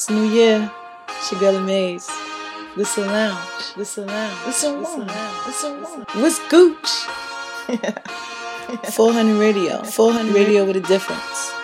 It's New Year. Girl Maze. Listen lounge. Listen lounge. Listen lounge. Listen lounge. What's Gooch? 400 radio. 400 radio with a difference.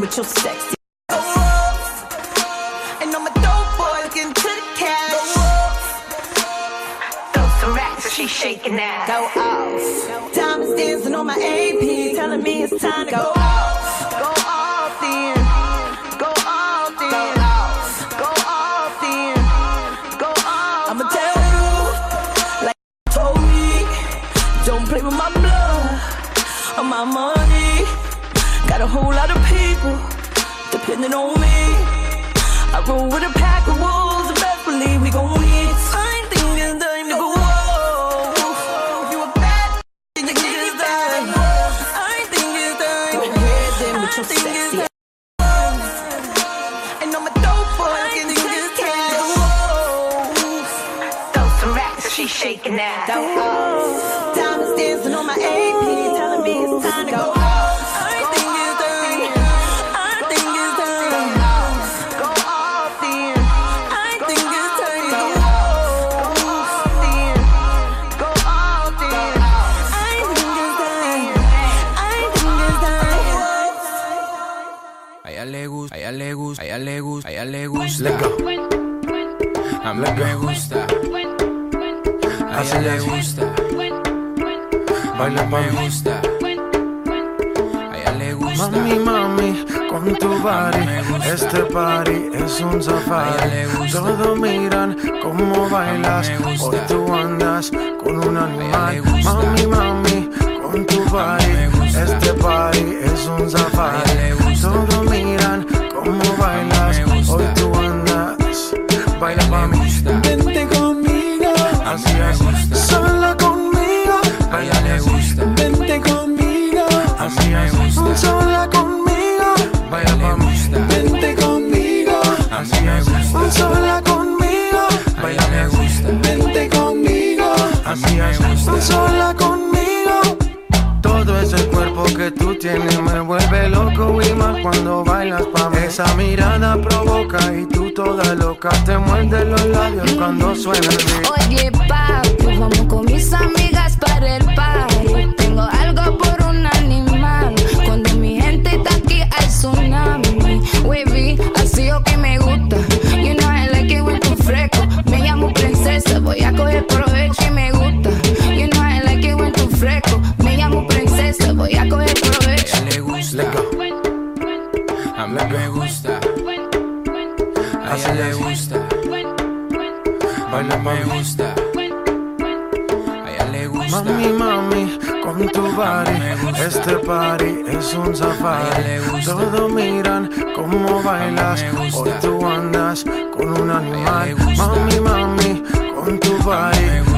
With your sexy. And all my dope to the cash. Throw some racks, she shaking that. Go off. Diamonds dancing on my AP, telling me it's time to go off. On me. I roll with a pack le gusta, Baila me gusta, a ella le gusta. Mami, mami, con tu body, me gusta. este party es un safari. Todos miran cómo bailas, hoy tú andas con un animal. Mami, mami, con tu body, este party es un safari. Todos miran cómo bailas, hoy tú andas. Baila pa' así. Sola conmigo, a ella le gusta. Vente conmigo, a mí me gusta. Sola conmigo, vaya pa' gusta. Vente conmigo, a mí me gusta. Sola conmigo, vaya me gusta. Vente conmigo, a mí me gusta. Sola conmigo tú tienes me vuelve loco y más cuando bailas pa' mí. Esa mirada provoca y tú toda loca te muerdes los labios cuando suena el beat. Oye, papi, vamos con mis amigas para el party. Mí me gusta, a ella le es. gusta, a mí. Me gusta, a ella le gusta, Mami, mami, con tu body, este party es un safari. Todos miran cómo bailas, hoy tú andas con un animal. Mami, mami, con tu party.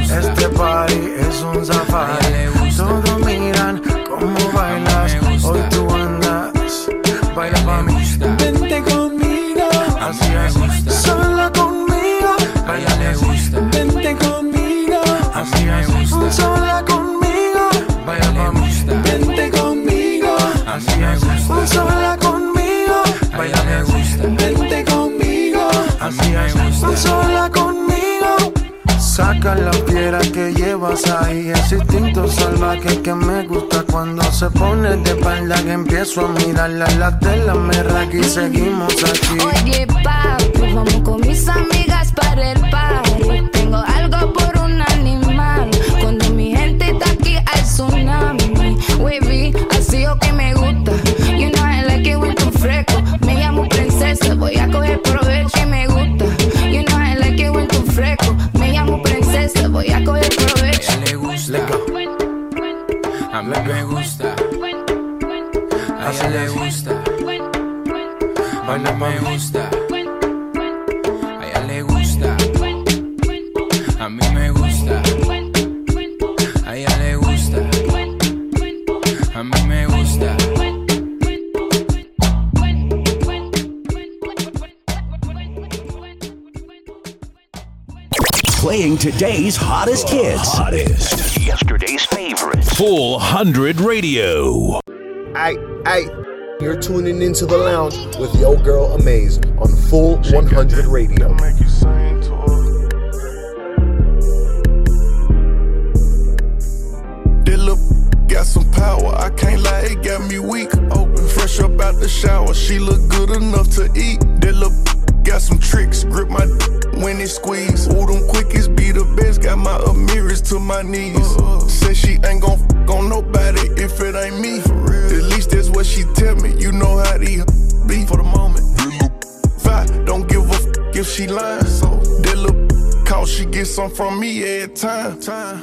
Todos miran cómo bailas. Hoy tú andas, baila pa' mí. Es, sola conmigo. A ella le gusta, vente conmigo, Así es, sola conmigo. a ella le gusta, vente conmigo, Así es, sola La fiera que llevas ahí, ese instinto salvaje que me gusta cuando se pone de espalda que empiezo a mirarla la tela me raca y seguimos aquí. Oye, papi, vamos con mis amigas para el party. Tengo algo por un animal. Cuando mi gente está aquí, hay tsunami. Wavy, así o que me gusta. You know I like it when tú fresco. Me llamo princesa, voy a coger provecho a mí me gusta, a ella le gusta, a mí me gusta, a ella le gusta, a mí me gusta, a ella le gusta, a mí me gusta. Playing today's hottest hits. Hottest. Yesterday's favorites. Full 100 Radio. Hey, hey, you're tuning into the lounge with your girl Amaze on Full 100 Radio. That look got some power, I can't lie, it got me weak. Open, fresh up out the shower, she look good enough to eat. That look got some tricks, grip my when it squeeze. Ooh, them quickies be the best, got my Amiris to my knees. Said she ain't gon' f on nobody if it ain't me. At least that's what she tell me, you know how these be for the moment. Five, don't give a f if she lying. So that look cause she get some from me every time.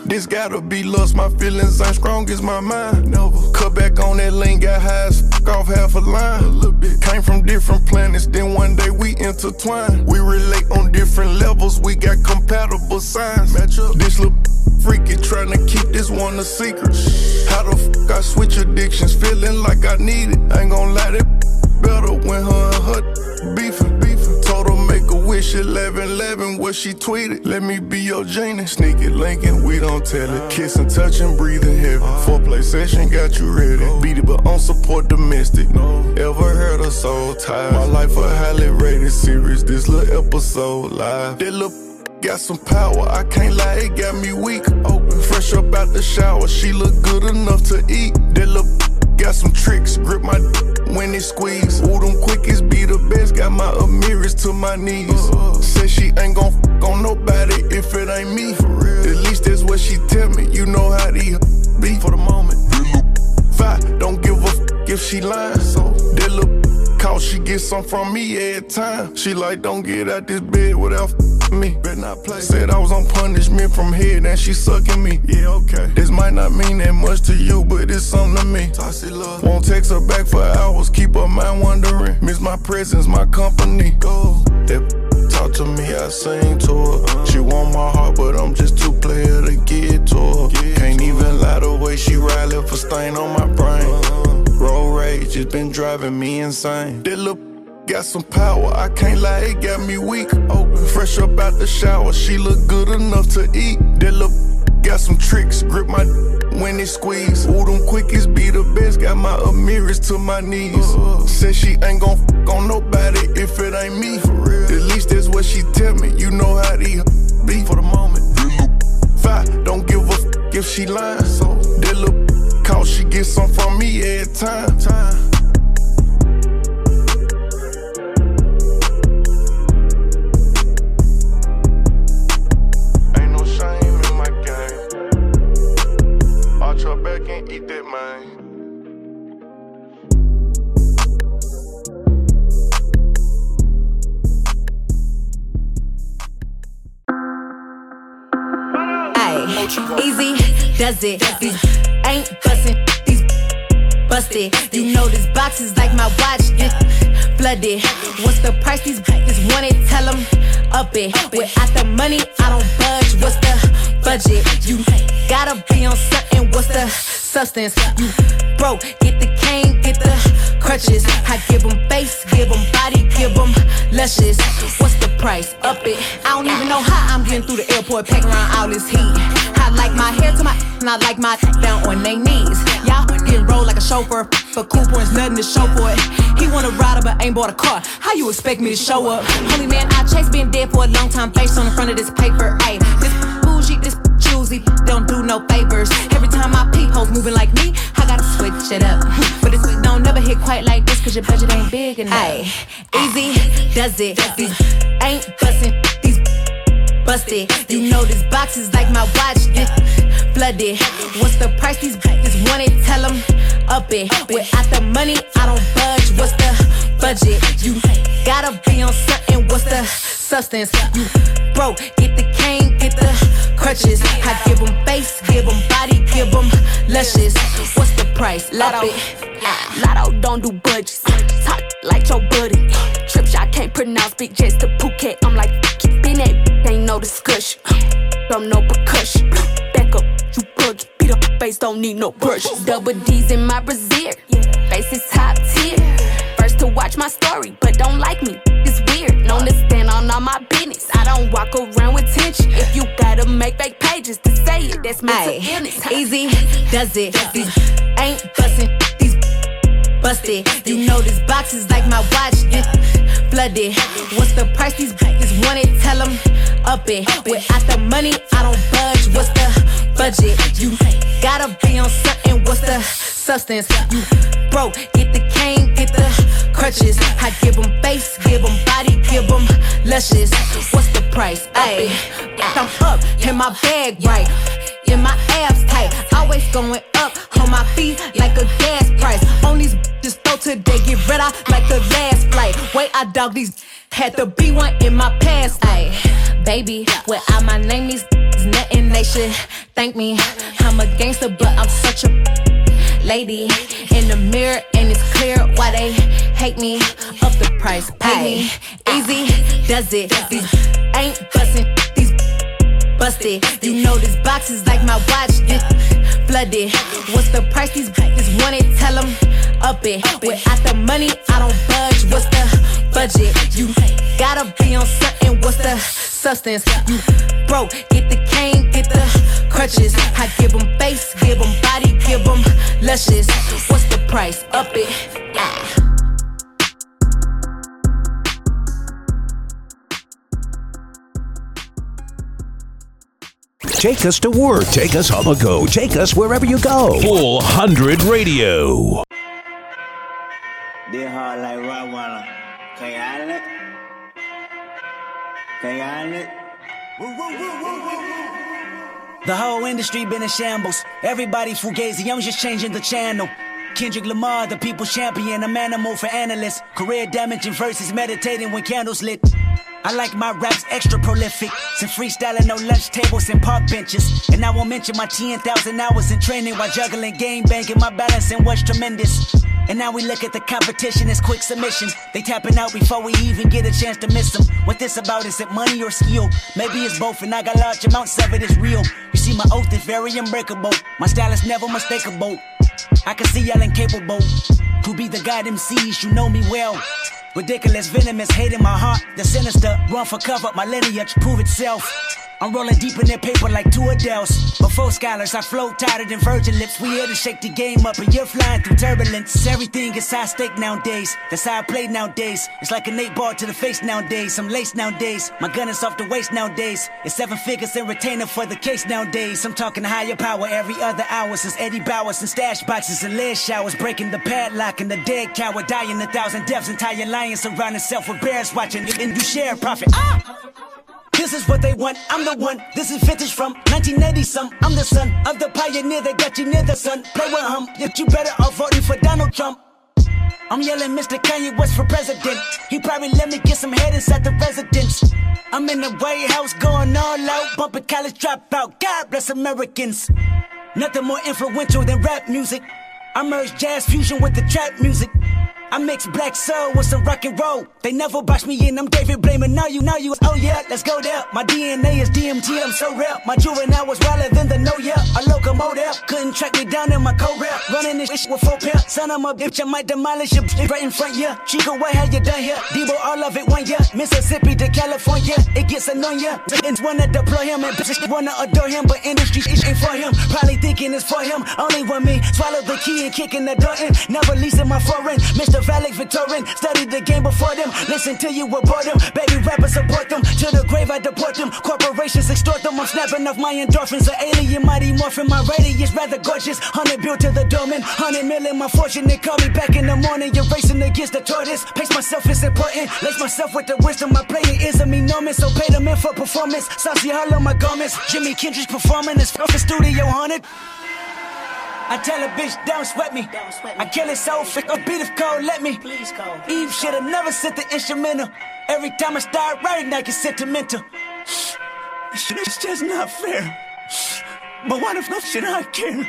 This gotta be lust, my feelings ain't strong as my mind. Never cut back on that lane, got high as f- off half a line. A little bit came from different planets, then one day we intertwine. We relate on different levels, we got compatible signs. Match up. This little freaky tryna keep this one a secret. How the f I switch addictions, feeling like I need it. Ain't gon' lie, that better when her and her beefing. beefing. Told her make a wish 11 11 what she tweeted. Let me be your genie. Sneak it, linking, we don't tell it. Kissing, touching, breathing heavy. Foreplay session got you ready. Beat it, but on support domestic. Ever heard a soul tired? My life a highly rated series. This little episode live. That little Got some power, I can't lie, it got me weak. Open, fresh up out the shower, she look good enough to eat. That look got some tricks, grip my when it squeeze. Ooh, them quickies be the best, got my Amiris to my knees. Said she ain't gon' f on nobody if it ain't me. At least that's what she tell me, you know how these be for the moment. Five, don't give a f if she lying. So that look cause she get some from me every time. She like, don't get out this bed without f- me. Better not play. Said I was on punishment from head and she sucking me. Yeah, okay. This might not mean that much to you, but it's something to me. Toxic love. Won't text her back for hours, keep her mind wondering. Miss my presence, my company. Go. That Talk to me, I sing to her. She want my heart, but I'm just too player to get to her. Can't even lie the way she ride, left a stain on my brain. Road rage has been driving me insane. That look got some power, I can't lie, it got me weak. Open, fresh up out the shower, she look good enough to eat. That look got some tricks, grip my when it squeeze. Ooh, them quickies be the best, got my Amiris to my knees. Said she ain't gon' f on nobody if it ain't me. For real. At least that's what she tell me, you know how these be for the moment. Five, don't give a f if she lying. So she get some from me every time. time. Ain't no shame in my game. Arch your back and eat that man. Ay, easy does it. Bustin', these busted. You know this box is like my watch, this flooded. What's the price these bitches it? Tell them up it. Without the money, I don't budge. What's the budget? You gotta be on something What's the substance. You broke, get the cane, get the I give them face, give them body, give them luscious. What's the price? Up it. I don't even know how I'm getting through the airport, pack around all this heat. I like my hair to my, and I like my down on their knees. Y'all getting rolled like a chauffeur, for cool points, nothing to show for it. He wanna ride up, but ain't bought a car. How you expect me to show up? Holy man, I chase been dead for a long time, face on the front of this paper. Ayy, this this don't do no favors. Every time I peep hoes moving like me, I gotta switch it up. But this don't never hit quite like this, cause your budget ain't big enough. Ayy, easy does it. These ain't bustin', these busted. You know this box is like my watch, this flooded. What's the price these bitches want it? Tell them up it. Without the money, I don't budge. What's the budget? You gotta be on something. What's the substance? You broke, get the cane, get the crutches. I give them face, give them body, give them luscious. What's the price? Lotto. Lotto don't do budgets. Talk like your buddy. Trips I can't pronounce. Big jets to Phuket. I'm like, been that ain't no discussion. From no percussion. Back up, you bug Beat up face, don't need no brush. Double D's in my brazier. Face is top tier. First to watch my story, but don't like me. Known to stand on all my business. I don't walk around with tension. If you gotta make fake pages to say it, that's mental Ay, illness. easy does it. These ain't bustin', these busted. You know this box is like my watch, this flooded. What's the price these bitches want it? Tell them up it. Without the money, I don't budge. What's the budget? You gotta be on something. What's the substance? You broke, get the cane, get the crutches. I give them face, give them body, give them luscious. What's the price? Ayy, I'm up in my bag right. In my abs tight, always going up on my feet like a gas price. On these just throw today, get rid of like the last flight. Wait, I dog these had to be one in my past. Ayy, baby, without my name, these nothing. They should thank me. I'm a gangster, but I'm such a lady in the mirror, and it's clear why they hate me. Up the price, pay me. Easy does it. These ain't bustin', busted. You know this box is like my watch, this flooded. What's the price these bitches want it? Tell them up it. Without the money, I don't budge. What's the budget? You gotta be on something. What's the substance? You broke, get the cane, get the crutches. I give them face, give them body, give them luscious. What's the price? Up it. Ah. Take us to work. Take us on the go. Take us wherever you go. Full 100 Radio. They hard like Rottweiler. Can you handle it? Can you handle it? The whole industry been in shambles. Everybody fugazi, I'm just changing the channel. Kendrick Lamar, the people's champion, I'm animal for analysts. Career damaging versus meditating when candles lit. I like my raps extra prolific. Some freestyling, no lunch tables and park benches. And I won't mention my 10,000 hours in training while juggling game banking. My balancing was tremendous. And now we look at the competition as quick submissions. They tapping out before we even get a chance to miss them. What this about? Is it money or skill? Maybe it's both, and I got large amounts of it. It's real. You see, my oath is very unbreakable. My style is never mistakable. I can see y'all incapable to be the god MCs. You know me well. Ridiculous, venomous, hate in my heart. The sinister, run for cover. My lineage prove itself. I'm rolling deep in their paper like two Adele's. Before scholars, I float tighter than virgin lips. We here to shake the game up, and you're flying through turbulence. Everything is high stake nowadays. That's how I play nowadays. It's like an eight ball to the face nowadays. I'm laced nowadays. My gun is off the waist nowadays. It's seven figures in retainer for the case nowadays. I'm talking higher power every other hour since Eddie Bowers and stash boxes and lead showers. Breaking the padlock and the dead cow dying a thousand deaths. Entire lions surround itself with bears watching. it And you share profit. Ah! This is what they want, I'm the one. This is vintage from 1980 some. I'm the son of the pioneer that got you near the sun. Play with him, yet you better off voting for Donald Trump. I'm yelling Mr. Kanye West for president. He probably let me get some head inside the residence. I'm in the White House going all out, bumping college dropout. God bless Americans. Nothing more influential than rap music. I merge jazz fusion with the trap music. I mix black soul with some rock and roll. They never box me in, I'm David blaming now you, now you. Oh yeah, let's go there. My DNA is DMT, I'm so real. My juvenile was wilder than the no yeah. A locomotive couldn't track me down in my co rap. Running this shit with four pair. Son of a bitch, I might demolish your bitch right in front, yeah. Chico, what have you done here? Debo, all of it one year. Mississippi to California, it gets annoying. And wanna deploy him and bitches wanna adore him, but industry shit ain't for him. Probably thinking it's for him. Only one me. Swallow the key and kicking the door in. Never leasing my foreign. Mr. Valek Victorian, studied the game before them. Listen to you abort them. Baby rappers support them. To the grave I deport them. Corporations extort them. I'm snapping off my endorphins. An alien mighty morphin. My radius rather gorgeous. Hundred built to the domain. Hundred million my fortune. They call me back in the morning. You're racing against the tortoise. Pace myself is important. Lace myself with the wisdom. My playing is a enormous. So pay them in for performance. Saucy hollow my garments. Jimmy Kendrick's performing. Off the studio haunted. I tell a bitch, don't sweat me. I kill it so thick, a beat if cold, let me. Please call. Eve should've never sent the instrumental. Every time I start writing, I get sentimental. Is just not fair. But what if no shit I care?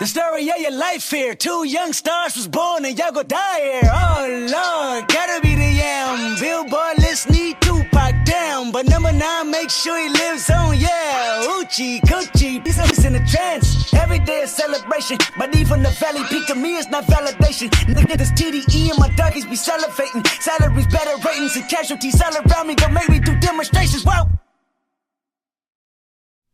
The story of your life here. Two young stars was born and y'all go die here. Oh Lord, gotta be the yam. Billboard list need Tupac down. But number nine, make sure he lives on, yeah. Uchi, coochie, he's always in a trance. Every day is celebration. But even the valley peak to me is not validation. Nigga, this TDE and my doggies be salivating. Salaries, better ratings, and casualties all around me. Don't make me do demonstrations. Whoa.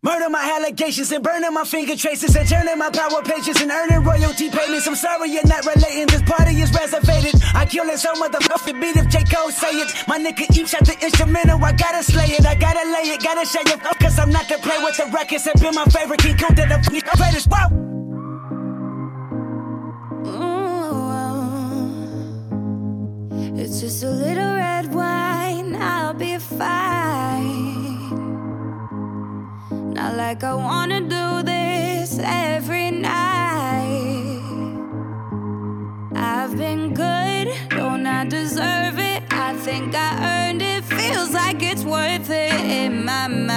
Murder my allegations and burning my finger traces and turning my power pages and earning royalty payments. I'm sorry you're not relating. This party is reservated. I kill it so motherfucking beat if J. Cole say it. My nigga each shot the instrumental. I gotta slay it. I gotta lay it. Gotta show you cause I'm not to play with the records. Have been my favorite King Kunta the greatest. Whoa! Like I wanna do this every night. I've been good, don't I deserve it? I think I earned it, feels like it's worth it in my mind.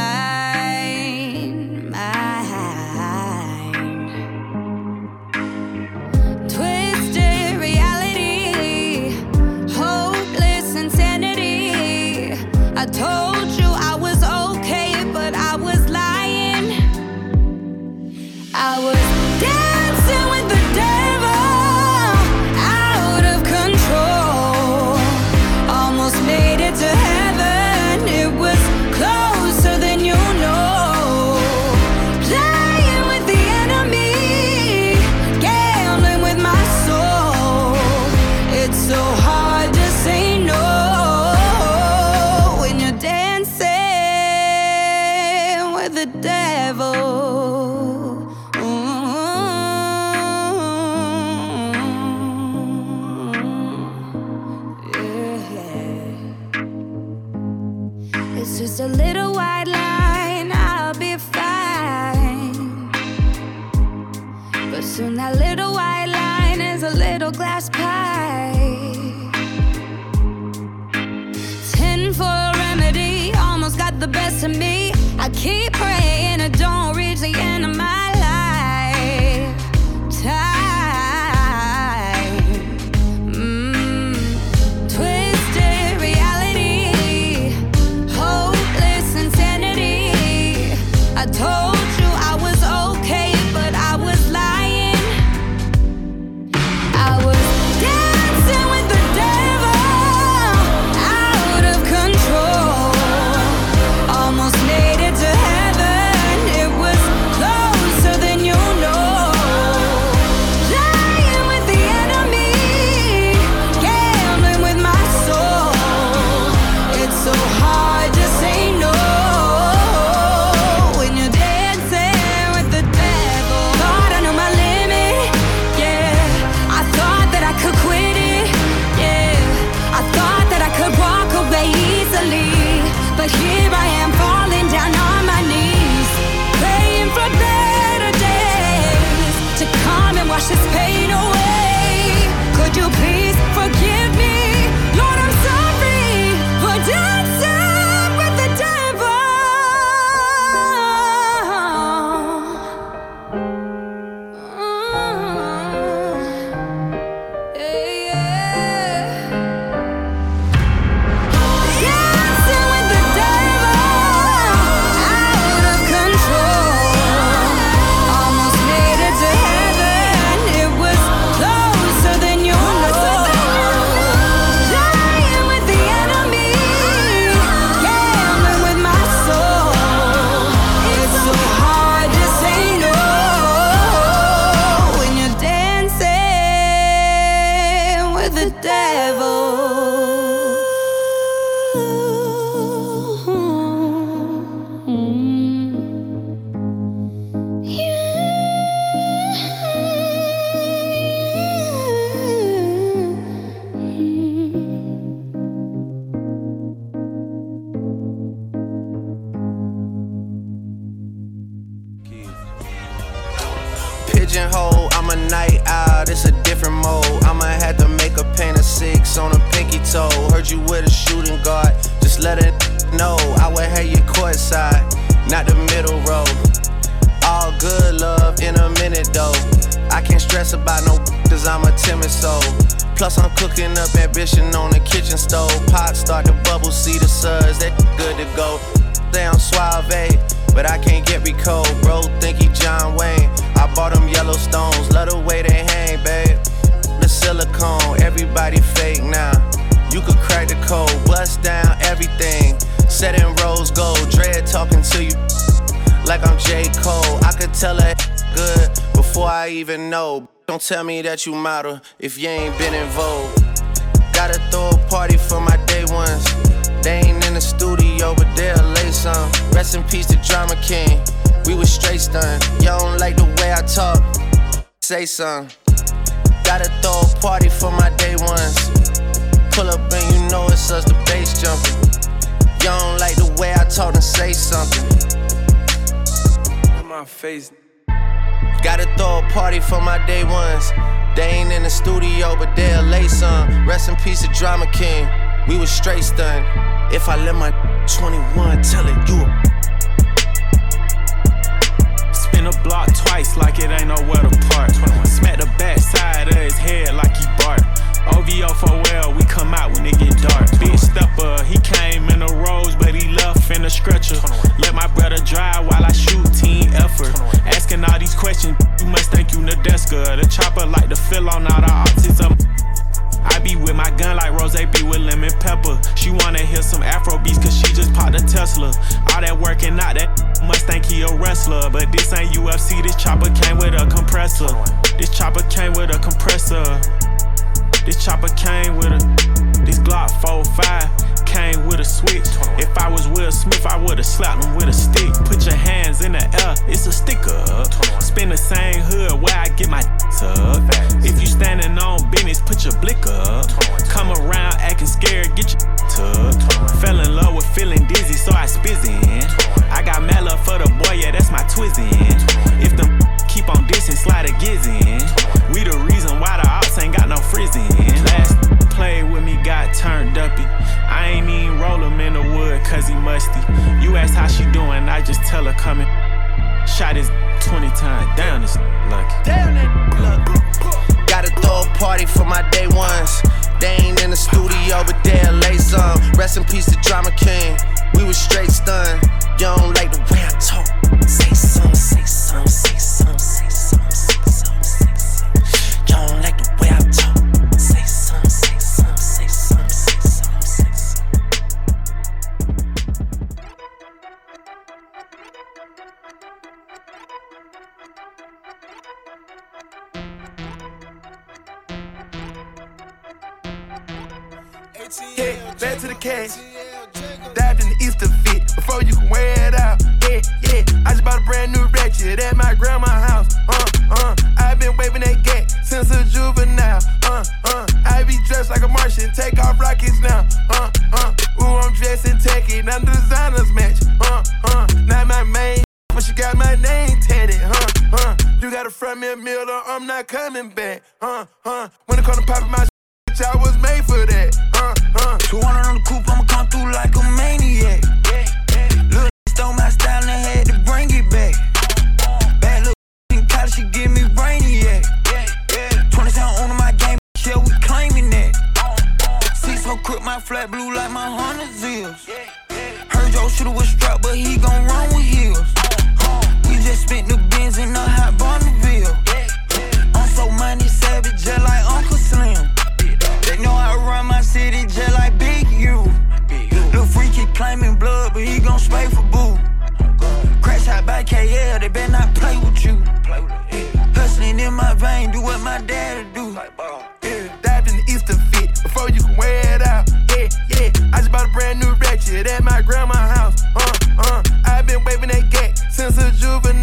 Six on a pinky toe. Heard you with a shooting guard, just let it know. I would have you court side, not the middle row. All good love in a minute though. I can't stress about no cause I'm a timid soul. Plus I'm cooking up ambition on the kitchen stove. Pot start to bubble, see the suds, that good to go. Down suave, but I can't get recalled. Bro, think he John Wayne. I bought them Yellowstones, love the way they hang, babe. Silicone, everybody fake now. You could crack the code, bust down everything. Set in rose gold, dread talking to you like I'm J. Cole. I could tell her good before I even know. Don't tell me that you model if you ain't been in vogue. Gotta throw a party for my day ones. They ain't in the studio, but they'll lay some. Rest in peace to Drama King. We was straight stunned. Y'all don't like the way I talk. Say some. Gotta throw a party for my day ones. Pull up and you know it's us, the bass jumping. Y'all don't like the way I talk and say something. my face. Gotta throw a party for my day ones. They ain't in the studio, but they'll lay some. Rest in peace to Drama King. We was straight stunned. If I let my 21 tell it, you a A block twice like it ain't nowhere to park. Smack the back side of his head like he bark. OVO for well, we come out when it get dark. Big stepper, he came in a rose, but he left in a stretcher. Let my brother drive while I shoot team effort. Asking all these questions, you must think you Nadeska. The chopper like to fill on all the autism. I be with my gun like Rose be with lemon pepper. She wanna hear some Afro beats cause she Tesla. All that working out, that must think he a wrestler. But this ain't UFC, this chopper came with a compressor. This chopper came with a compressor. This chopper came with a. This Glock 45 came with a switch. If I was Will Smith, I would've slapped him with a stick. Put your hands in the air, it's a sticker. Spin the same hood where I get my up. If you standing on business, put your blick up. Come around acting scared, get your tucked. Fell in love with feeling dizzy, so I spizzin'. I got mad love for the boy, yeah, that's my twizzin'. If them keep on dissing, slide a gizzin'. We the reason why the ops ain't got no frizzin'. Last played with me, got turned uppy. I ain't even roll him in the wood, cause he musty. You ask how she doing, I just tell her coming. Shot his 20 times down this lucky. Damn it, lucky. Gotta throw a party for my day ones. They ain't in the studio, but they'll lay some. Rest in peace to Drama King. We was straight stunned. You don't like the way I talk. Say some, say some, say some, say some, the cash. Dived in the Easter fit before you can wear it out. Yeah, yeah. I just bought a brand new ratchet at my grandma's house. Uh, uh. I've been waving that gat since a juvenile. Uh, uh. I be dressed like a Martian, take off rockets now. Uh, uh. Ooh, I'm dressed in tacky, now the designers match. Uh, uh. Not my main, but she got my name tatted. Huh, huh. You gotta front me a meal or I'm not coming back. Uh, uh. When it come to popping my I was made for that. Uh, uh. 200 on the coupe, I'ma come through like a maniac. Little stole my style and had to bring it back. Bad little in college, she give me brainiac. 27 on my game, yeah, we claiming that. See so quick, my flat blue like my Honda Zills. Heard your shooter was strapped, but he gon' run with heels. We just spent the bins in the hot Bonneville. I'm so money savage, just like Uncle know I run my city just like Big U. Little freaky claiming blood, but he gon' spray for boo. Crash out by KL, they better not play with you. Hustling in my vein, do what my daddy do. Yeah, dived in the Easter fit before you can wear it out. Yeah, yeah. I just bought a brand new ratchet at my grandma's house. Uh, uh. I've been waving that gat since a juvenile.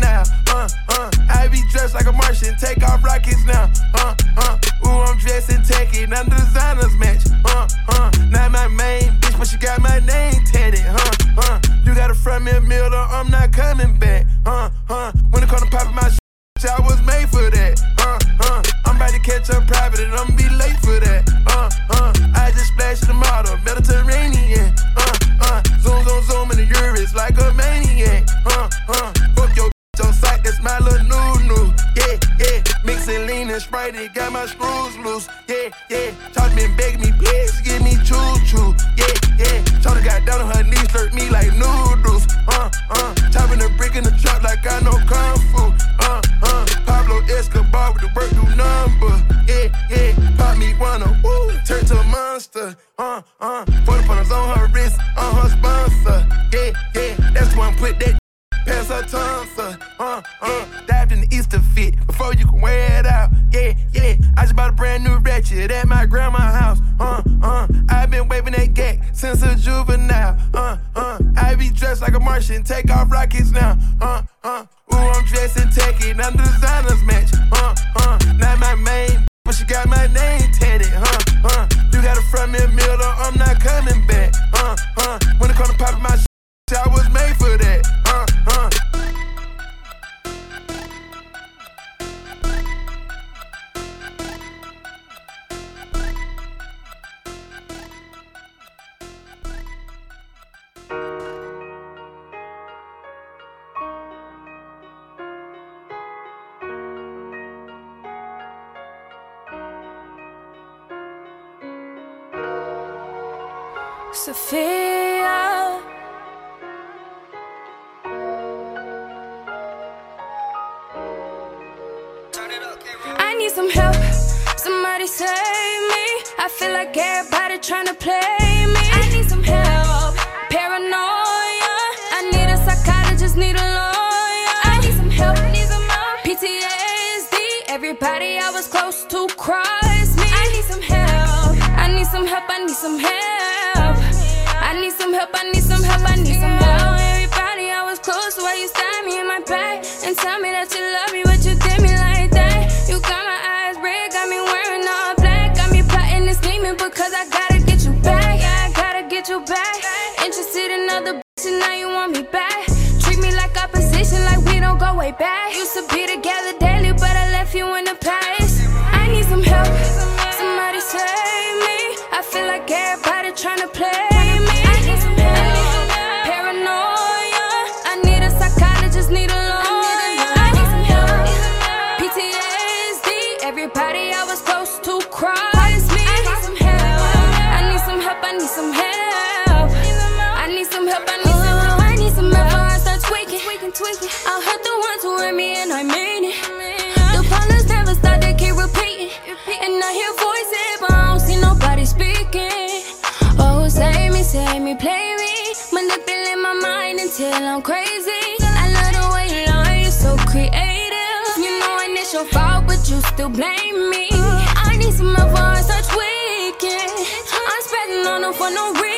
I be dressed like a Martian. Take off rockets now. Uh, uh. Ooh, I'm dressed in techie. None of the designers match. Uh, uh. Not my main bitch, but she got my name tatted. Huh, huh. You got a front me a meal, or I'm not coming back. Huh, huh. When it comes to popping my shit, I was made for that. uh huh. I'm about to catch up private, and I'm be late for that. Uh, uh. I just splashed the model, Mediterranean. Uh, uh. Zoom, zoom, zoom in the Urus like a maniac. Uh, uh. Fuck your fact, that's my little new new. Yeah, yeah. Mixing lean and sprite, it got my screws loose. Yeah, yeah. Charge me, beg me, please, give me choo choo. Yeah, yeah. Charlie got down on her knees, slurp me like noodles. still blame me. I need some help for such weekend. I'm spreading on them for no reason.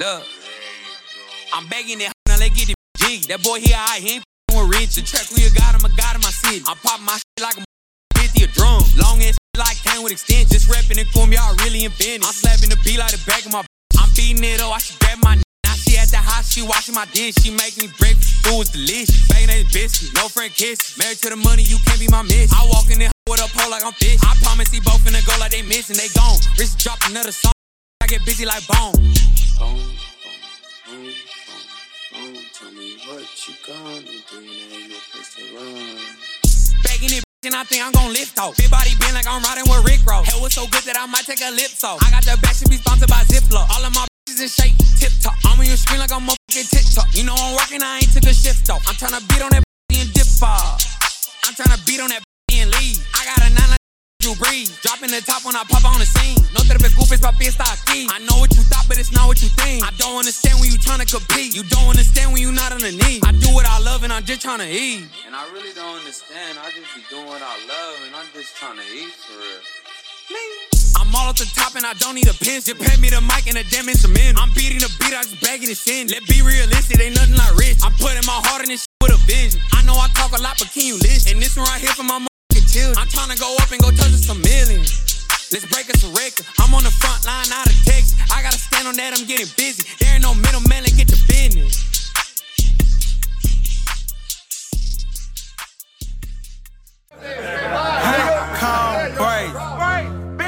Look, I'm begging it now They get it G. That boy here, I ain't with rich. The track we got him, I got in I see I pop my shit like a 50 a drum. Long ass like can with extent. Just rapping it for me, I really invented. I'm slapping the beat like the back of my. I'm beating it up, I should grab my. Now she at the house, she washing my dish. She making me breakfast, food's delicious. Banging that biscuit, no friend kiss. Married to the money, you can't be my miss. I walk in there with a pole like I'm fish. I promise he both finna go like they missing, they gone. Rich drop another song. I get busy like bone phone, phone, phone, phone. Tell me what you gonna do, and ain't no place to run. Begging it. And I think I'm gon' lift off. Big body been like I'm riding with Rick Ross. Hell was so good that I might take a lip so. I got the back, should be sponsored by Ziploc. All of my bitches in shape, tip top. I'm on your screen like I'm motherfucking TikTok. You know I'm working, I ain't took a shift off. I'm tryna beat on that and dip off. I'm tryna beat on that and leave. I got a nine you breathe. Dropping the top when I pop on the scene. No te preocupes, papi, está aquí. I know what you thought, but it's not what you think. I don't understand when you tryna compete. You don't understand when you not on the knee. I do what I love and I'm just tryna eat. And I really don't understand. I just be doing what I love and I'm just trying to eat for real. Me. I'm all at the top and I don't need a pin. Just pay me the mic and a damn instrument. I'm beating the beat, I just bagging the sin. Let's be realistic, ain't nothing like rich. I'm putting my heart in this with a vision. I know I talk a lot, but can you listen? And this one right here for my children. I'm trying to go up and go touch us a million. Let's break us a record. I'm on the front line out of Texas. I gotta stand on that, I'm getting busy. There ain't no middleman, let's get to business. Come break.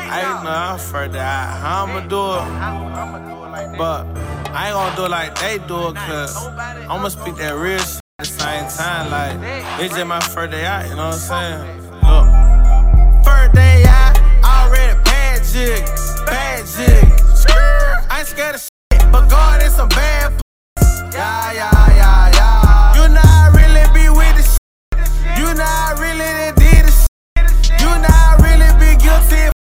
I ain't know I'm that how I'ma do it. But I ain't gonna do it like they do it, cause I'ma speak that real shit at the same time. Like, it's just my first day out, you know what I'm saying? Jig, bad jig. I ain't scared of shit, but God is some bad Yeah, yeah, yeah, yeah. You I really be with the shit. You I really did the shit. You I really be guilty,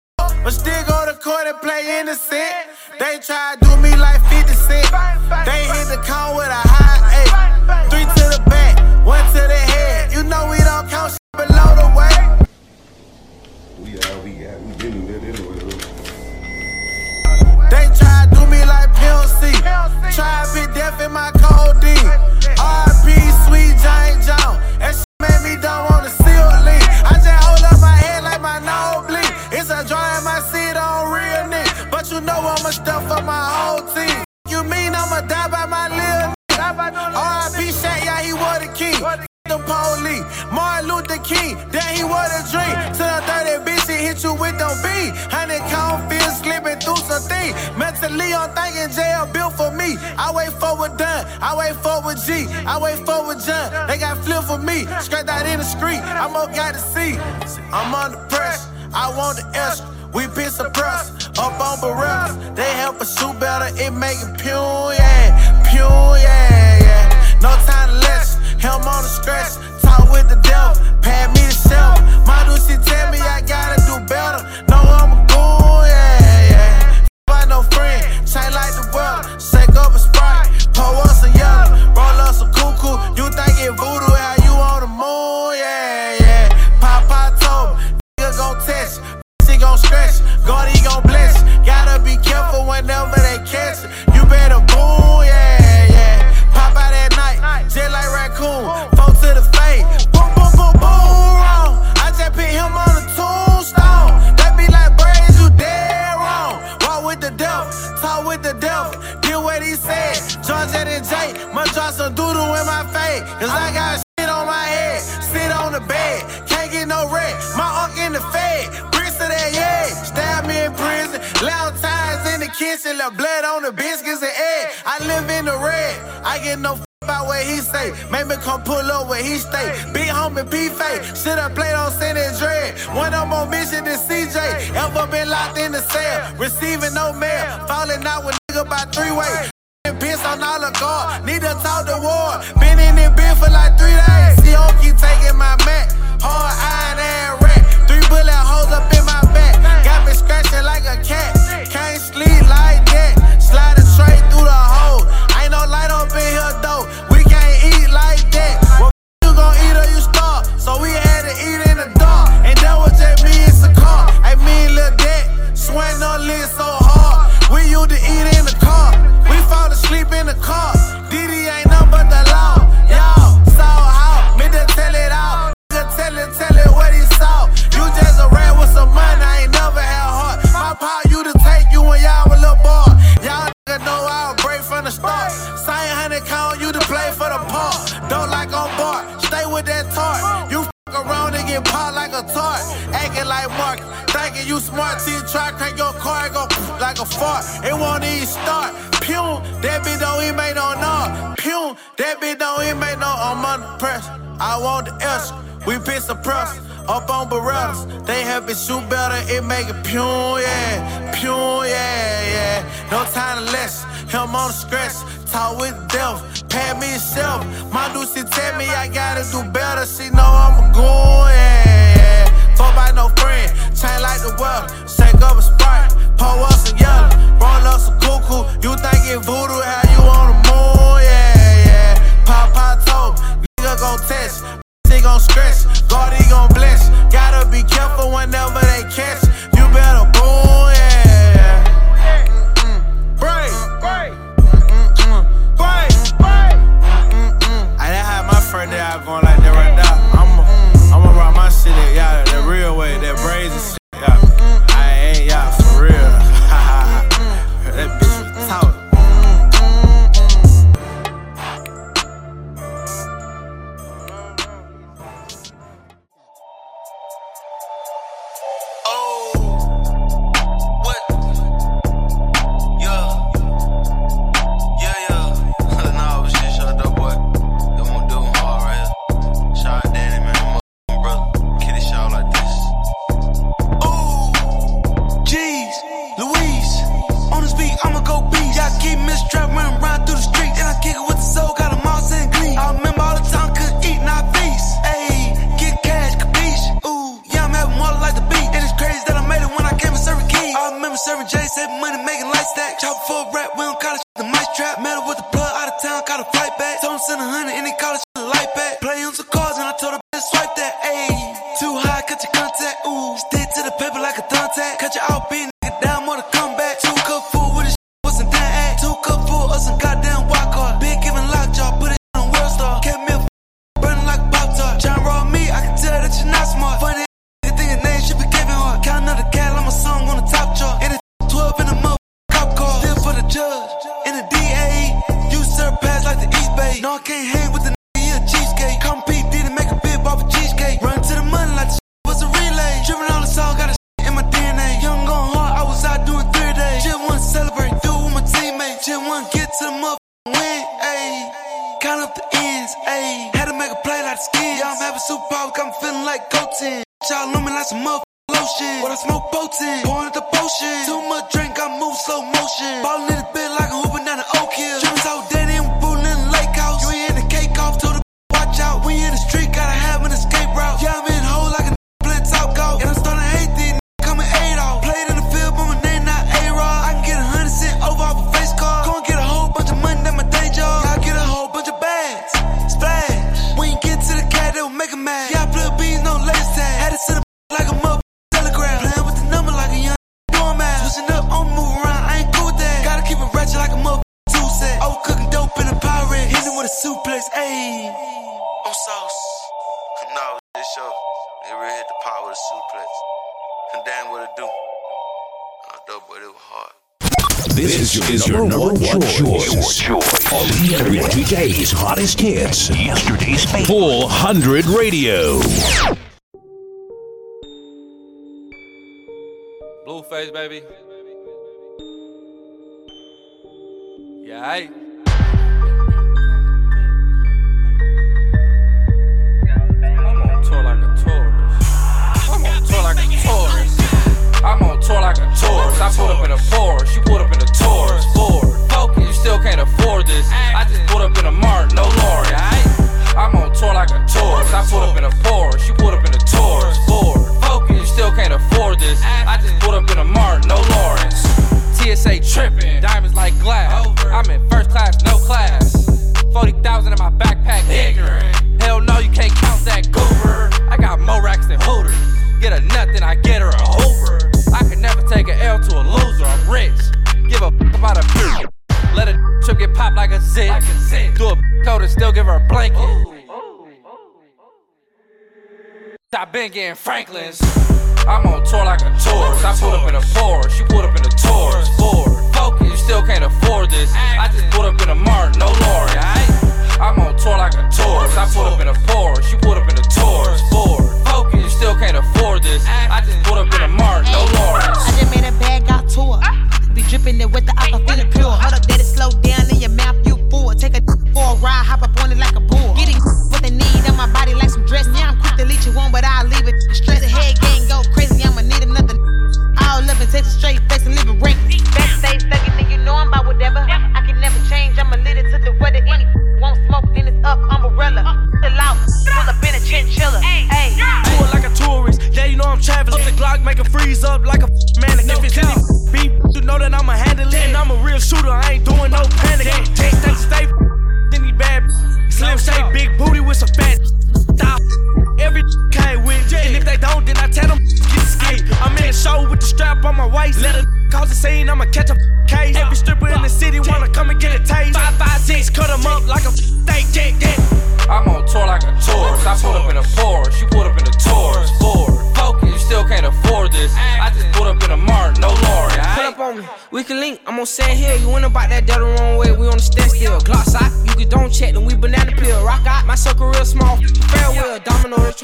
but still go to court and play innocent. They try to do me like Try to be deaf in my codeine. RP, sweet giant John. That shit made me don't wanna seal lean. I just hold up my head like my nose bleed. It's a drawing my seat on real nigga. But you know I'ma stuff for my whole team. You mean I'ma die by my little nigga? RP Shaq, yeah, he was the king. The police, Martin Luther King, then he was a dream. To the dirty bitch, he hit you with them beat. Honeycomb feel slipping through some things. Mentally, I'm thinking jail built for me. I wait for what done, I wait for what G, I wait for what John. They got flip for me, straight out in the street. I'm up got to see. I'm under pressure, I want the extra. We been suppressed, up on barrels. They help us shoot better, it make it pure, yeah, pure, yeah, yeah. No time to less, helm on the scratch, talk with the devil, pad me the shelf. My dude, she tell me I gotta do better. No, I'm a goon, yeah, with that tart. You f around and get popped like a tart. Acting like Mark, thinking you smart you try crank your car and go like a fart. It won't even start. Pew, that bitch don't even make no knock. Pew, That bitch don't even make no arm under pressure. I want the S. We been suppressed. Up on Berettas. They help it shoot better. It make it pure, yeah. Pure, yeah, yeah. No time to less. Him on the scratch. Talk with death. Pat me self. My Lucy tell me I gotta do better. She know I'm yeah. Fuck by no friend. Chain like the world. Shake up a sprite. Pour up some yellow. Roll up some cuckoo. You think it voodoo? How you on the moon? Yeah, yeah. Pop, pop, toe. Nigga gon' test. They gon' scratch. God, he gon' bless. Gotta be careful whenever they catch. You better boom, friend there out going like that right now. I'ma, I'ma rock my shit yeah, that real way, that brazen shit. Yeah. Serving J, saving money, making light stack. Chop for a rap, we don't call it the mic trap. Met up with the plug out of town, caught a flight back. Told him send a hundred, and he called 400 Radio. Blueface, baby. Yeah, I. I'm on tour like a tourist. I'm on tour like a tourist. I'm on tour like a tourist. I pulled up in a Porsche, you pulled up in a Taurus. Ford, focus, you still can't afford this. I just pulled up in a Martin, no Lawrence. I'm on tour like a tourist. I pulled up in a Porsche, you pulled up in a Taurus. Ford, focus, you still can't afford this. I just pulled up in a Martin, no Lawrence. TSA tripping, diamonds like glass. I'm in first class, no class. 40,000 in my backpack, ignorant. Hell no, you can't count that goober. I got more racks than Hooters. Get a then I get her a Hoover. I could never take an L to a loser, I'm rich. Give a f about a bitch. Let a trip get popped like a zip. Do a code and still give her a blanket. I been getting Franklin's. I'm on tour like a tourist. I pulled up in a Porsche, you pulled up in a Taurus. Ford, focus, you still can't afford this. I just pulled up in a Martin, no Lori. I, I'm on tour like a tourist. I pulled up in a Porsche, you pulled up in a Taurus. Ford, focus, you still can't afford this. I just pulled up in a Martin, no Lori. I just made a bag out tour be dripping it with the opera, feeling pure. Hold up, daddy, slow down in your mouth, you fool. Take a for a ride, hop up on it like a bull. Getting what they need on my body like some dress. Yeah, I'm quick to leech you one, but I'll leave it. Stress ahead, gang, go crazy, I'ma need another. All up and take a straight face and living rank. Backstage, thugging, then you know I'm about whatever. I can never change, I'ma lead it to the weather. Any won't smoke, then it's up, umbrella. Chill out, pull up in a chinchilla. Hey, do it like a tourist, yeah, you know I'm traveling. Up the Glock, make it freeze up like a man. If it's any beep, you know.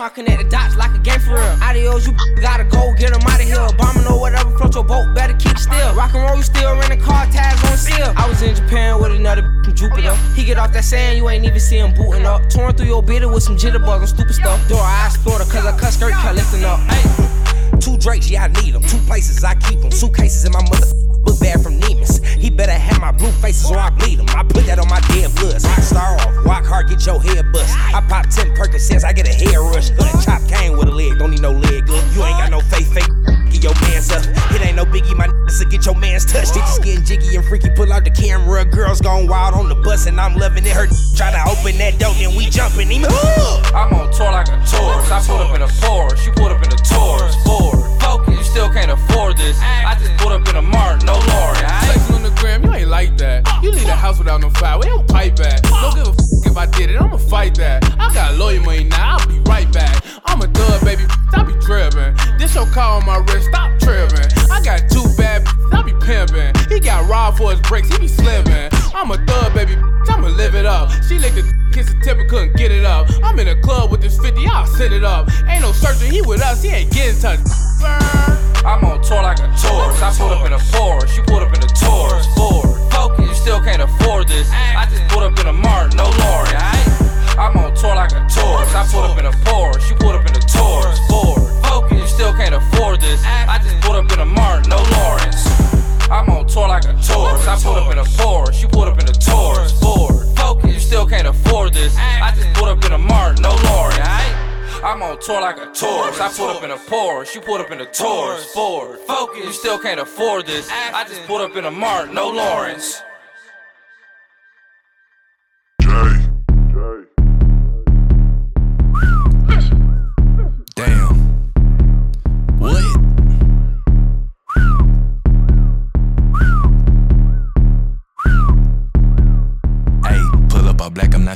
To connect the dots like a game for real. Adios, you gotta go, get 'em out of here. Bombing or whatever, float your boat, better keep still. Rock and roll, you still renting car tags on seal. I was in Japan with another from Jupiter. He get off that sand, you ain't even see him booting up. Torn through your bitter with some jitterbug and stupid stuff. Door I explored her, cause I cut skirt kept lifting up. Hey. Two Drakes, yeah, I need them. Two places, I keep them. Suitcases in my mother book bag from. He better have my blue faces or I bleed him. I put that on my dead bloods. Rock star off, rock hard, get your head bust. I pop 10 Percocets, I get a head rush. Hood chop cane with a leg, don't need no leg good. You ain't got no faith, fake. Get your mans up. It ain't no biggie, my niggas so get your mans touched. They just getting jiggy and freaky. Pull out the camera, girls gone wild on the bus, and I'm loving it. Her try to open that door, then we jumping him. I'm on tour like a tourist. I pulled up in a Porsche, you pulled up in a Taurus. Ford, focus, you still can't afford this. I just pulled up in a Martin, no Lori. Like that. You leave the house without no fire, we don't pipe back. Don't give a f if I did it, I'ma fight that. I got lawyer money now, I'll be right back. I'm a thug, baby, I be trippin'. This your car on my wrist, stop trippin'. I got two bad I be pimpin'. He got robbed for his brakes, he be slippin'. I'm a thug, baby, I'ma live it up. She licked the kiss the tip and couldn't get it up. I'm in a club with this 50, I'll send it up. Ain't no searching, he with us, he ain't getting touched. I'm on tour like a tourist. I pulled up in a Porsche, you pulled up in a Taurus. Still can't afford this. I just pulled up in a Martin, no Lori. I'm on tour like a tourist. I pulled up in a Porsche, you pulled up in a Taurus. Ford, focus, you still can't afford this. I just pulled up in a Martin, no Lawrence. I'm on tour like a tourist. I pulled up in a Porsche, you pulled up in a Taurus. Ford, focus, you still can't afford this. I just pulled up in a Martin, no Lawrence. I'm on tour like a tourist. I pulled up in a Porsche, you pulled up in a Taurus. Ford, focus, you still can't afford this. I just pulled up in a Martin, no Lawrence.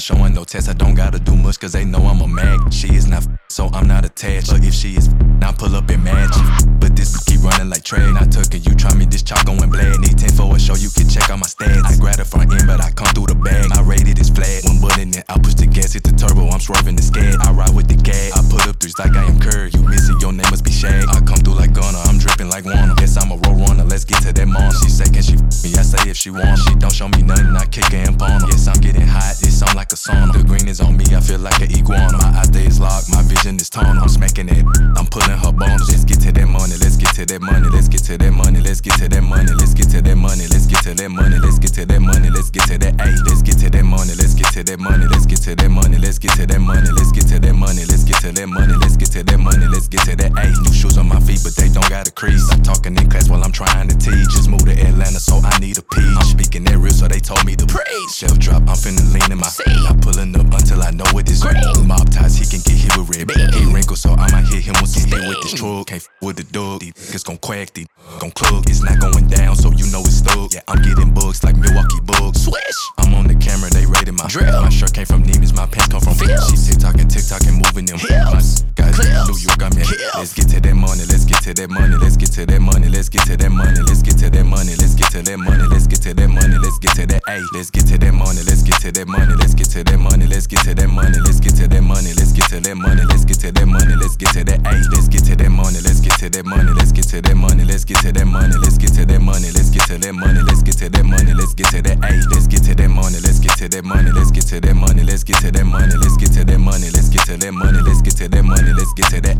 Not showing no test. I don't gotta do much cause they know I'm a mag. She is not f- so I'm not attached. But if she is f- now pull up and match. But this keep running like trade. Not took it, you try me, this chalk going blad. Need 10 for a show, you can check out my stats. I grab the front end, but I come through the bag. My rated is flat. One button and I push the gas, hit the turbo, I'm swerving the scad. I ride with the gas. I put up threes like I am Curry. You missing, your name must be Shaq. I come through like Gunna, I'm dripping like Warner. Guess I'm a roll runner, let's get to that Mona. She second, she f- me, I say if she want. She don't show me nothing, I kick and pawn. Yes, I'm getting hot, it's on like a sauna. The green is on me, I feel like an iguana. My eye stays locked, my vision is torn. I'm smacking it, I'm pulling her bones. Let's get to that money, let's get to that money, let's get to that money, let's get to that money, let's get to that money, let's get to that money, let's get to that money, let's get to that A, let's get to that money, let's get to that money, let's get to that money, let's get to that money, let's get to that money, let's get to that money, let's get to that money, let's get to that A. New shoes on my feet, but they don't got a crease. I'm talking in class while I'm trying to teach. Just moved to Atlanta, so I need a piece. I'm speaking that real, so they told me to praise. Shelf drop, I'm finna lean in my seat. I'm pulling up until I know what is green. Mob ties, he can hit with red. He wrinkle, so I might hit him with hit with this truck. Can't f with the dog. These niggas gon' quack, these gon' club. It's not going down, so you know it's stuck. Yeah, I'm getting bugs like Milwaukee Bucks. Swish. I'm on the camera, they rated my drill. My shirt came from Neiman's, my pants come from Phil. She TikTok and TikTok and moving them. My guys New York, I'm in. Let's get to that money, let's get to that money, let's get to that money, let's get to that money, let's get to that money, let's get to that money, let's get to that money, let's get to that A. Let's get to that money, let's get to that money, let's get to that money, let's get to that money, let's get to that money, let's get to that money, let's get to that money, let's get to that A. Let's get to that money, let's get to that money, let's get to that money, let's get to that money, let's get to that money, let's get to that money, let's get to that money, let's get to that A. Let's get to that money, let's get to that money, let's get to that money, let's get to that money, let's get to that money, let's get to that money, let's get to that money, let's get to that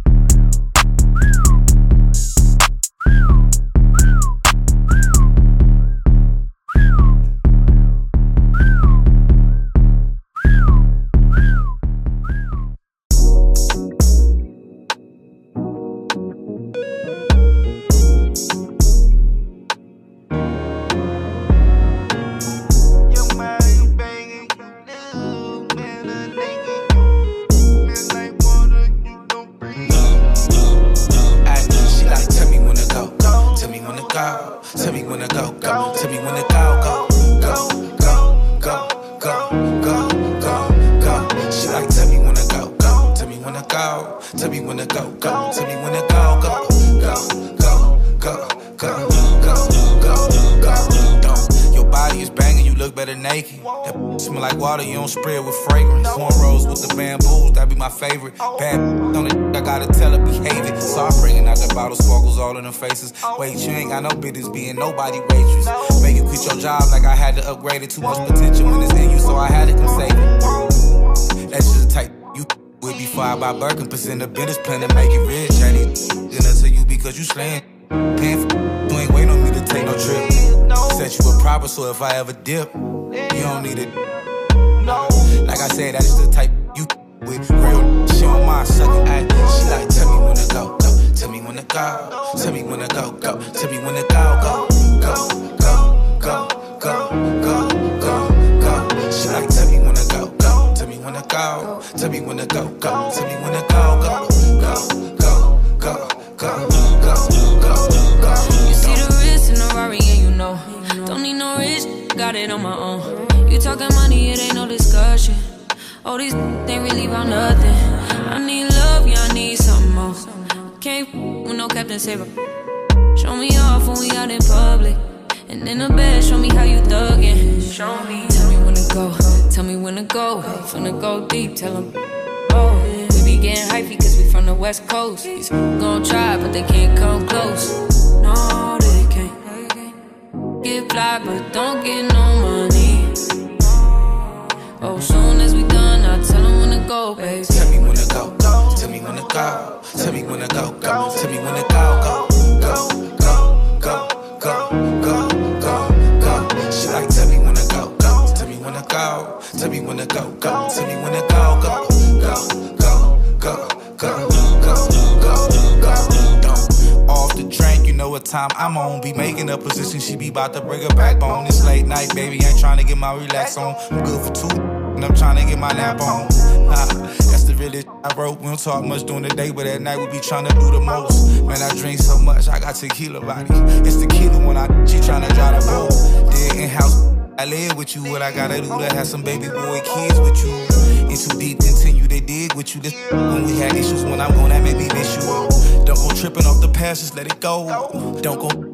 A. spray with fragrance. Cornrows with the bamboos, that be my favorite. Bad on the I gotta tell her behave it. So I'm bringing out the bottle, sparkles all in her faces. Wait, you ain't got no business being nobody waitress. Make you quit your job like I had to upgrade it. Too much potential when it's in you, so I had to come save it. That's just the type you with before I buy Birkin. Percent of business plan to make it rich. It dinner to you because you slaying. Paying you ain't waiting on me to take no trip. Set you a proper, so if I ever dip, you don't need it. I said, that's the type you with. Real she on my sucking eye. She like, tell me when to go, go. Tell me when to go. Tell me when to go, go. Tell me when to go, go. Go, go, go, go, go, go, go. She like, tell me when to go, go. Tell me when to go. Tell me when to go, go. Tell me when to go, go. Go, go, go, go, go, go. You see the wrist in the Rari and you know. Don't need no rich, got it on my own. You talking money, it ain't no discussion. All these ain't really about nothing. I need love, yeah, I need something more. Can't with no Captain Saber. Show me off when we out in public. And in the bed, show me how you thuggin'. Show me. Tell me when to go, tell me when to go. Finna go deep, tell them. Oh, we be getting hypey cause we from the west coast. These gon' try, but they can't come close. No, they can't. Get fly, but don't get no money. Oh, soon as we done, Tell him when to go, baby. Tell me when to go, go. Tell me when to go. Tell me when to go, go. Tell me when to go, go. Go, go, go, go, go, go, go. She like, tell me when to go, go. Tell me when to go. Tell me when to go, go. Tell me when to go, go. Go, go, go, go, go, go. Don't off the train know what time I'm on. Be making a position, she be about to break her backbone. It's late night, baby. Ain't trying to get my relax on. I'm good for two. And I'm trying to get my nap on. Nah, that's the realest I wrote. We don't talk much during the day, but at night we be trying to do the most. Man, I drink so much, I got tequila body. It's tequila when I she trying to drive the boat. In house. I live with you, what I gotta do to have some baby boy kids with you. In too deep, continue they dig with you. This when we had issues, when I'm that may be miss you. Don't go tripping off the past, just let it go. Don't go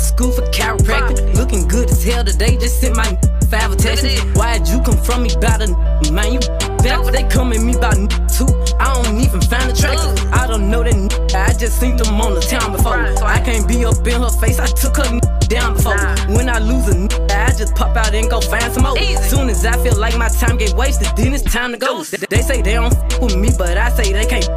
to school for chiropractic. Looking good as hell today, just sent my five attachments. Why'd you come from me about a man? You back, they come at me about too. I don't even find attractive. I don't know that I just seen them on the town before. I can't be up in her face, I took her down before. When I lose a I just pop out and go find some more. As soon as I feel like my time get wasted, then it's time to go. They, say they don't with me, but I say they can't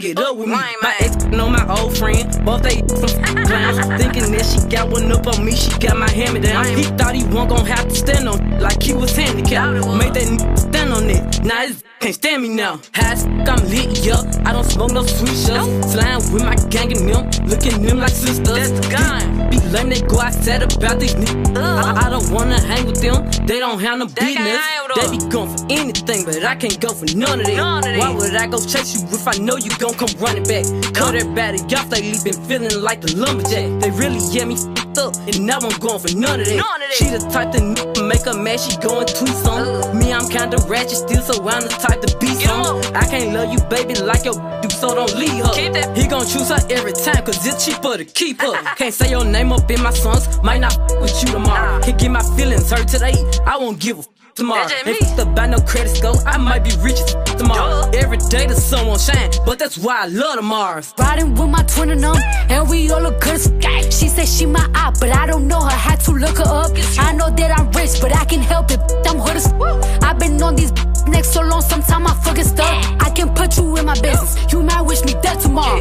can't get up with me. My ex know my old friend, both they some clowns. Thinking that she got one up on me, she got my hammer me down. He thought he won't gon' have to stand on like he was handicapped. Made that n- stand on it. Now his can't stand me now. High as f- I'm lit, yup. I don't smoke no sweet shots. Slime with my gang and them, looking them like sisters. That's gun. Be lame, they go outside about these niggas. I, I don't wanna hang with them, they don't have no business. They be going for anything, but I can't go for none of that. Why would I go chase you if I know you gon' come running back? Cut everybody off lately, been feeling like the lumberjack. They really get me up, and now I'm going for none of that. She the type to n- make her mad, she going tweet on. Me, I'm kinda ratchet still, so I'm the type to be some. I can't love you, baby, like your do, so don't leave her. He gon' choose her every time, cause it's cheaper to keep her. Can't say your name up in my songs, might not f- with you tomorrow. Can't get my feelings hurt today, I won't give a f- tomorrow. If the buy no credit score, I might be rich as f- tomorrow. Every day the sun won't shine, but that's why I love the Mars. Riding with my twin and them, and we all look good as f- She said she my eye, but I don't know her. Had to look her up. I know that I'm rich, but I can help it. I'm hood as f- I've been on these next so long, sometime I forget stuff. I can put you in my business. You might wish me dead tomorrow.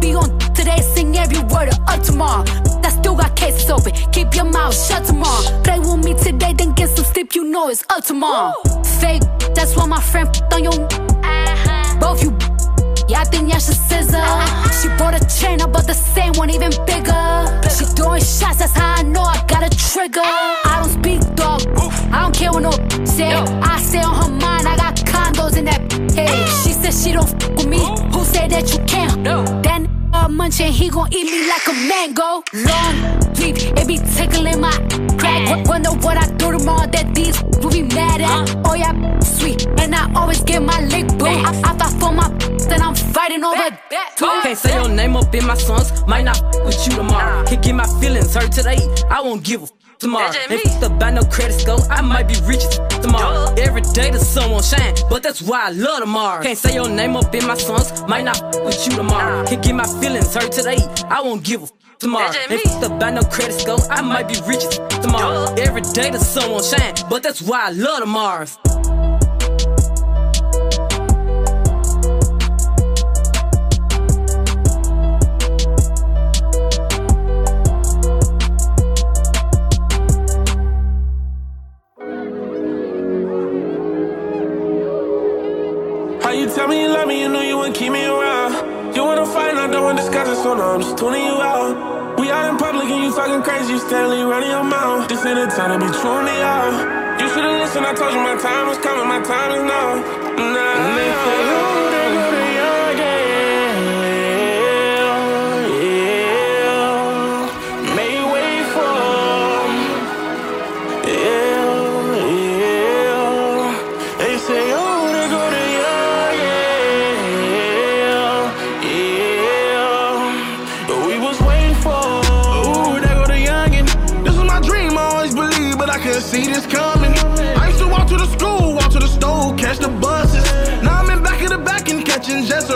Be on today, sing every word of up tomorrow. I still got cases open. Keep your mouth shut tomorrow. Play with me today, then get some sleep. You know it's up tomorrow. Fake, that's why my friend on your. Uh-huh. Both you. Yeah, I think y'all should scissor. Uh-huh. She bought a chain, I bought the same one, even bigger. She throwing shots, that's how I know I got a trigger. Ah. I don't speak dog, I don't care what no say. I stay on her mind, I got condos in that head. Ah. She said she don't f with me. Who said that you can't? That uh, munchin', he gon' eat me like a mango. Long leaf, it be tickling my crack. W- Wonder what I do tomorrow that these will be mad at. Oh yeah, sweet, and I always get my lick boo. I, I fight for my then I'm fighting over that. Can't say your name up in my songs, might not with you tomorrow. Can't get my feelings hurt today, I won't give a f- tomorrow. If the buy no credits go, I might be rich tomorrow. Every day the sun won't shine, but that's why I love the Mars. Can't say your name up in my songs, might not f- with you tomorrow. Can't get my feelings hurt today, I won't give a f- tomorrow. If the buy no credits go, I might be rich tomorrow. Every day the sun won't shine, but that's why I love the so I'm just tuning you out. We out in public and you talking crazy, you steadily running your mouth. This ain't the time to be tuning me out. You should've listened, I told you my time was coming, my time is now. Now.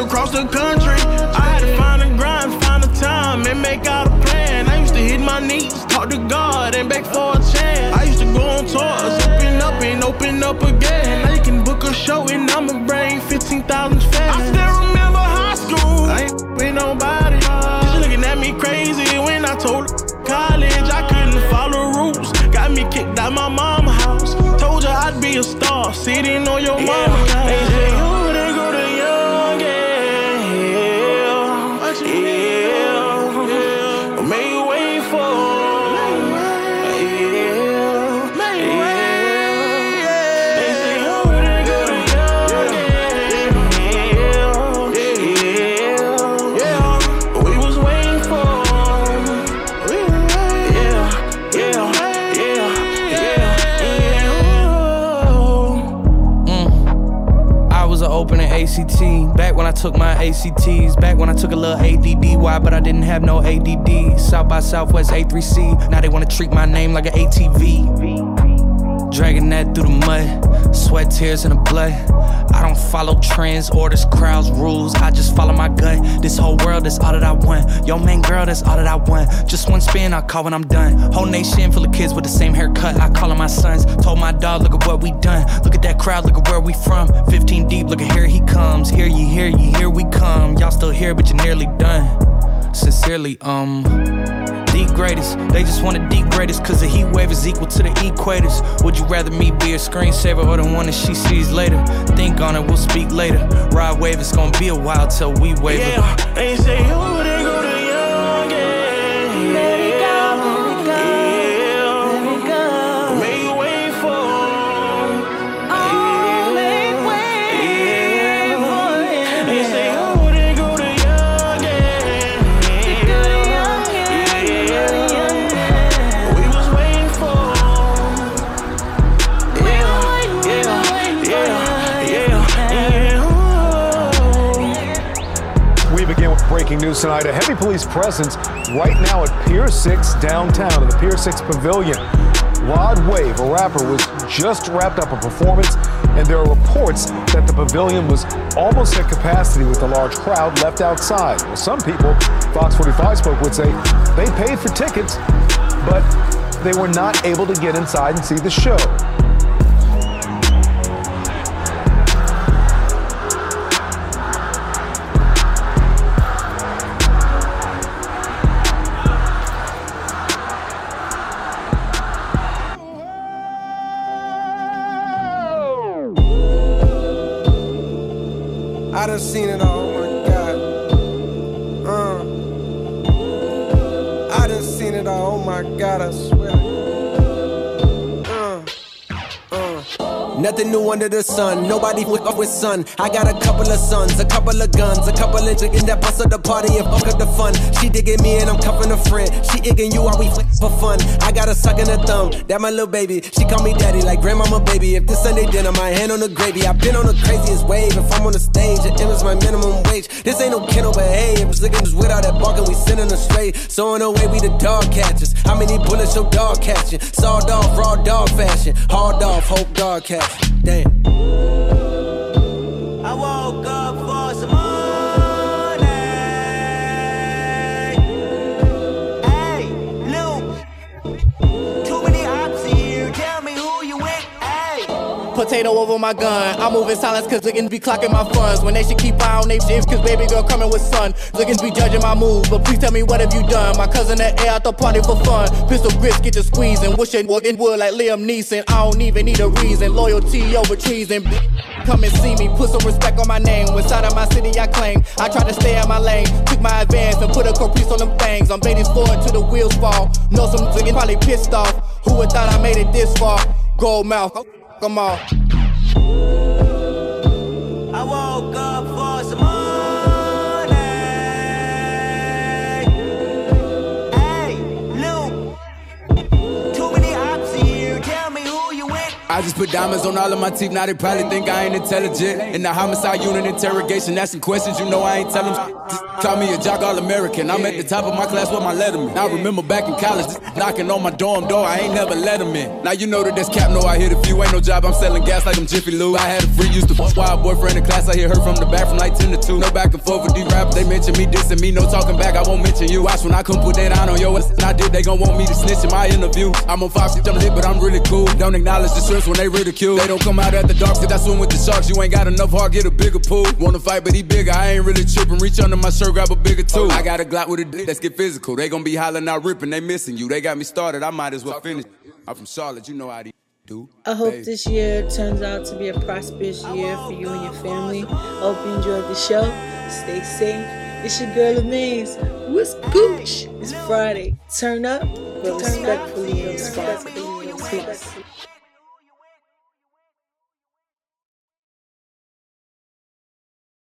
Across the country. I had to find a grind, find a time, and make out a plan. I used to hit my knees, talk to God, and beg for a chance. I used to go on tours, open up and open up again. Now you can book a show and I'ma bring 15,000 fans. I still remember high school. I ain't with nobody. She looking at me crazy when I told her college I couldn't follow rules. Got me kicked out my mama house. Told her I'd be a star, sitting on your mama 18. Back when I took my ACTs. Back when I took a little ADD. Why? But I didn't have no ADD. South by Southwest A3C. Now they wanna treat my name like an ATV. Dragging that through the mud. Sweat, tears, and the blood. I don't follow trends, orders, crowds, rules. I just follow my gut. This whole world is all that I want. Yo, man, girl, that's all that I want. Just one spin, I call when I'm done. Whole nation full of kids with the same haircut. I call them my sons. Told my dog, look at what we done. Look at that crowd, look at where we from. 15 deep, look at here he comes. Here you, here you, here we come. Y'all still here, but you're nearly done. Sincerely, um. The greatest, they just want to degrade us cause the heat wave is equal to the equators. Would you rather me be a screensaver or the one that she sees later? Think on it, we'll speak later. Ride wave, it's gonna be a while till we wave. Yeah, they say, oh, they go breaking news tonight. A heavy police presence right now at Pier 6 downtown in the Pier 6 Pavilion. Rod Wave, a rapper, was just wrapped up a performance, and there are reports that the pavilion was almost at capacity with a large crowd left outside. Well, some people, Fox 45 spoke, would say they paid for tickets, but they were not able to get inside and see the show. Under the sun. Nobody with up with sun. I got a couple of sons, a couple of guns, a couple of chickens that bust up the party and fuck up the fun. She digging me and I'm cuffing a friend. She igging you while we f- for fun. I got a suck in the thumb. That my little baby. She call me daddy like grandmama baby. If this Sunday dinner, my hand on the gravy. I've been on the craziest wave. If I'm on the stage, it was my minimum wage. This ain't no kennel, but hey, if it's looking just without that barking, we sending her straight. So in a way, we the dog catchers. How many bullets your dog catching? Sawed off, raw dog fashion. Hard off, hope dog catch. Damn. I woke up Potato over my gun. I'm moving silence cause niggas be clocking my funds. When they should keep eye on they shit cause baby girl coming with sun. Niggas be judging my moves, but please tell me what have you done? My cousin at air out the party for fun. Pistol grits get to squeezing. Wish it would wood like Liam Neeson. I don't even need a reason. Loyalty over treason. Come and see me, put some respect on my name. Inside of my city, I claim. I try to stay in my lane. Took my advance and put a caprice on them things. I'm baiting forward till the wheels fall. Know some niggas probably pissed off. Who would thought I made it this far? Gold mouth, come on. I just put diamonds on all of my teeth, now they probably think I ain't intelligent. In the homicide unit interrogation, asking questions, you know I ain't tell them. Call me a jock all American. I'm at the top of my class with my letterman. I remember back in college, knocking on my dorm door, I ain't never let them in. Now you know that this cap, no, I hit a few, ain't no job, I'm selling gas like I'm Jiffy Lube. I had a free, used to fuck wild boyfriend in class, I hear her from the back from like 10 to 2. No back and forth with these rappers, they mention me, dissing me, no talking back, I won't mention you. Watch when I come put that on your ass, I did, they gon' want me to snitch in my interview. I'm on Fox, I'm lit, but I'm really cool. Don't acknowledge the when they ridicule. They don't come out at the dark, cause I swim with the sharks. You ain't got enough heart, get a bigger pool. Wanna fight, but he bigger. I ain't really tripping. Reach under my shirt, grab a bigger tool. I got a Glock with a dick, let's get physical. They gonna be hollering out, ripping, they missing you. They got me started, I might as well finish. I'm from Charlotte, you know how they do. I hope this year turns out to be a prosperous year for you and your family. Hope you enjoyed the show. Stay safe. It's your girl Amaze. What's gooch? It's Friday. Turn up, but respectfully. Peace.